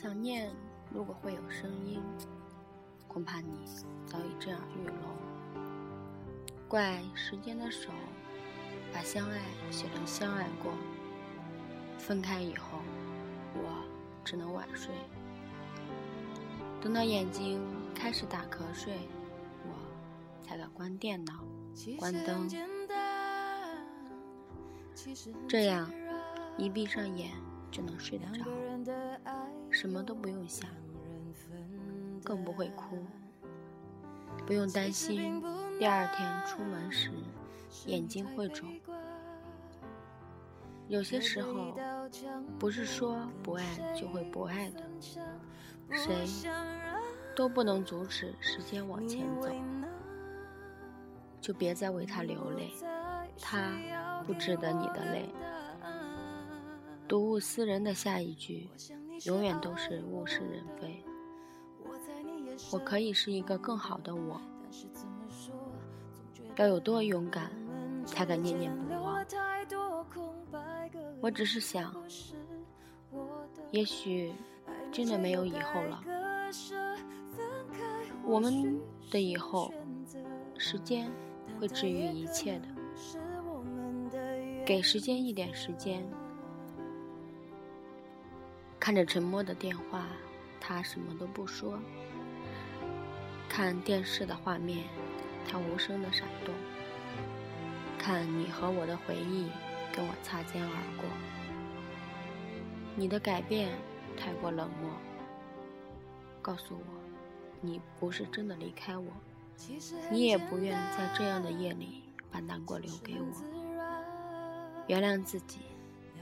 想念，如果会有声音，恐怕你早已震耳欲聋。怪时间的手，把相爱写成相爱过。分开以后，我只能晚睡。等到眼睛开始打瞌睡，我才敢关电脑、关灯。这样，一闭上眼就能睡得着，什么都不用想，更不会哭，不用担心第二天出门时眼睛会肿。有些时候，不是说不爱就会不爱的，谁都不能阻止时间往前走，就别再为他流泪，他不值得你的泪。睹物思人的下一句，永远都是物是人非。我可以是一个更好的我，要有多勇敢，才敢念念不忘。我只是想，也许真的没有以后了。我们的以后，时间会治愈一切的。给时间一点时间。看着沉默的电话，他什么都不说。看电视的画面，它无声的闪动。看你和我的回忆。跟我擦肩而过，你的改变太过冷漠。告诉我，你不是真的离开我，你也不愿在这样的夜里把难过留给我。原谅自己，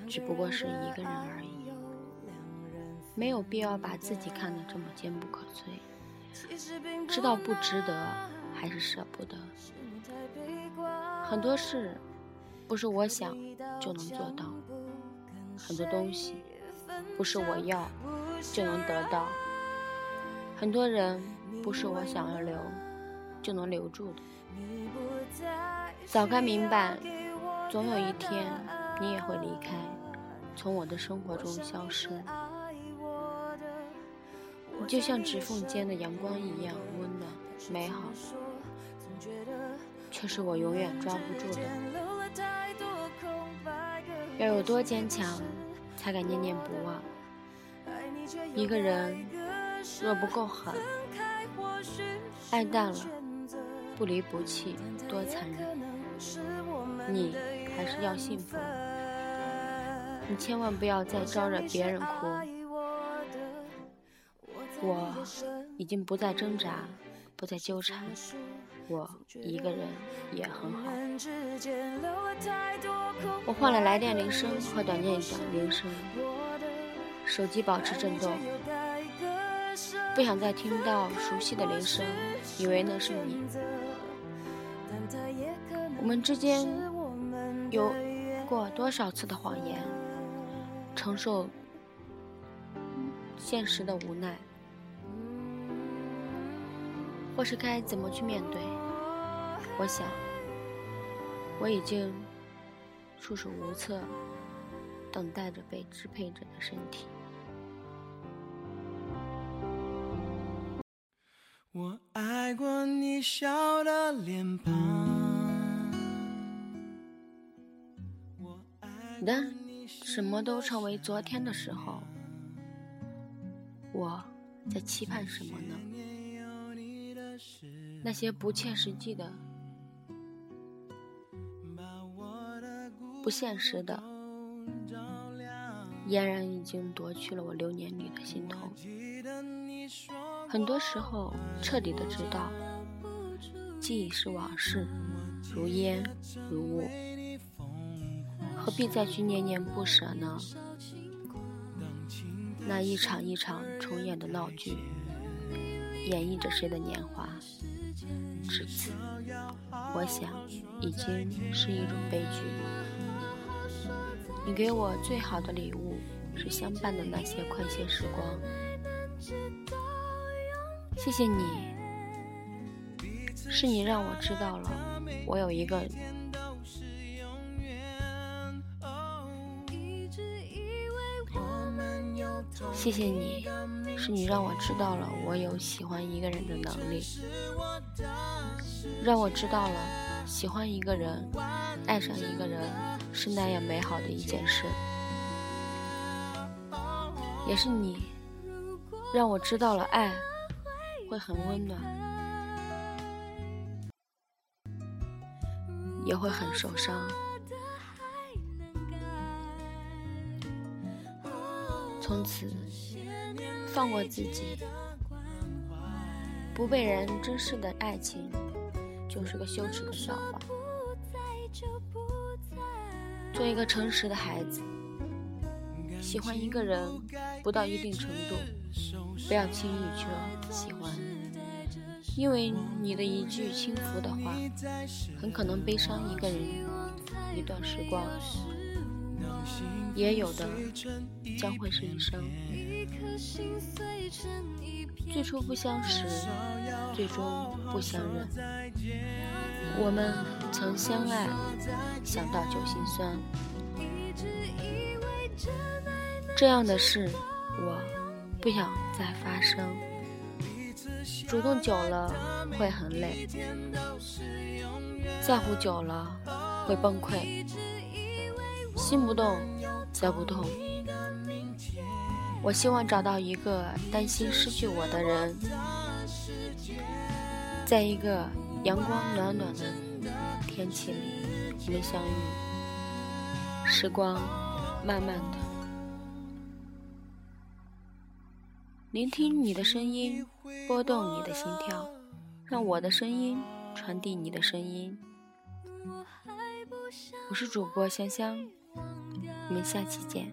只不过是一个人而已，没有必要把自己看得这么坚不可摧。知道不值得，还是舍不得。很多事。不是我想就能做到，很多东西不是我要就能得到，很多人不是我想要留就能留住的。早该明白，总有一天你也会离开，从我的生活中消失。就像指缝间的阳光一样温暖美好，却是我永远抓不住的。要有多坚强，才敢念念不忘？一个人若不够狠，爱淡了，不离不弃，多残忍！你还是要幸福，你千万不要再招惹别人哭。我已经不再挣扎，不再纠缠。我一个人也很好。我换了来电铃声和短信的铃声，手机保持震动，不想再听到熟悉的铃声，以为那是你。我们之间有过多少次的谎言，承受现实的无奈。或是该怎么去面对？我想，我已经束手无策，等待着被支配着的身体。我爱过你笑的脸庞。当什么都成为昨天的时候，我在期盼什么呢？那些不切实际的、不现实的，俨然已经夺去了我流年里的心痛。很多时候，彻底的知道，记忆是往事，如烟如雾，何必再去念念不舍呢？那一场一场重演的闹剧。演绎着谁的年华？至此，我想已经是一种悲剧。你给我最好的礼物是相伴的那些快些时光。谢谢你，是你让我知道了我有一个。谢谢你，是你让我知道了我有喜欢一个人的能力，让我知道了喜欢一个人、爱上一个人是那样美好的一件事。也是你，让我知道了爱会很温暖，也会很受伤。从此放过自己，不被人珍视的爱情就是个羞耻的笑话。做一个诚实的孩子，喜欢一个人不到一定程度，不要轻易去喜欢，因为你的一句轻浮的话，很可能悲伤一个人一段时光。也有的将会是一生。最初不相识，最终不相认。我们曾相爱，想到就心酸。这样的事，我不想再发生。主动久了会很累，在乎久了会崩溃。心不动，则不痛。我希望找到一个担心失去我的人，在一个阳光暖暖的天气里，我们相遇。时光慢慢的，聆听你的声音，拨动你的心跳，让我的声音传递你的声音。我是主播香香。我们下期见。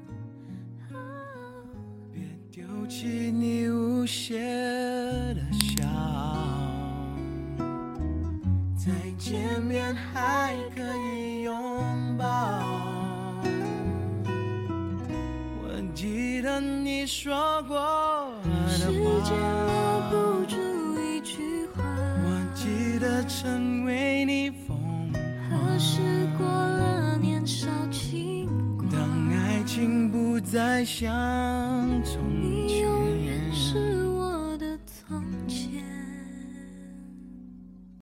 别丢弃你无邪的笑，再见面还可以拥抱。我记得你说过的话，我记得成为你疯狂。再像从前。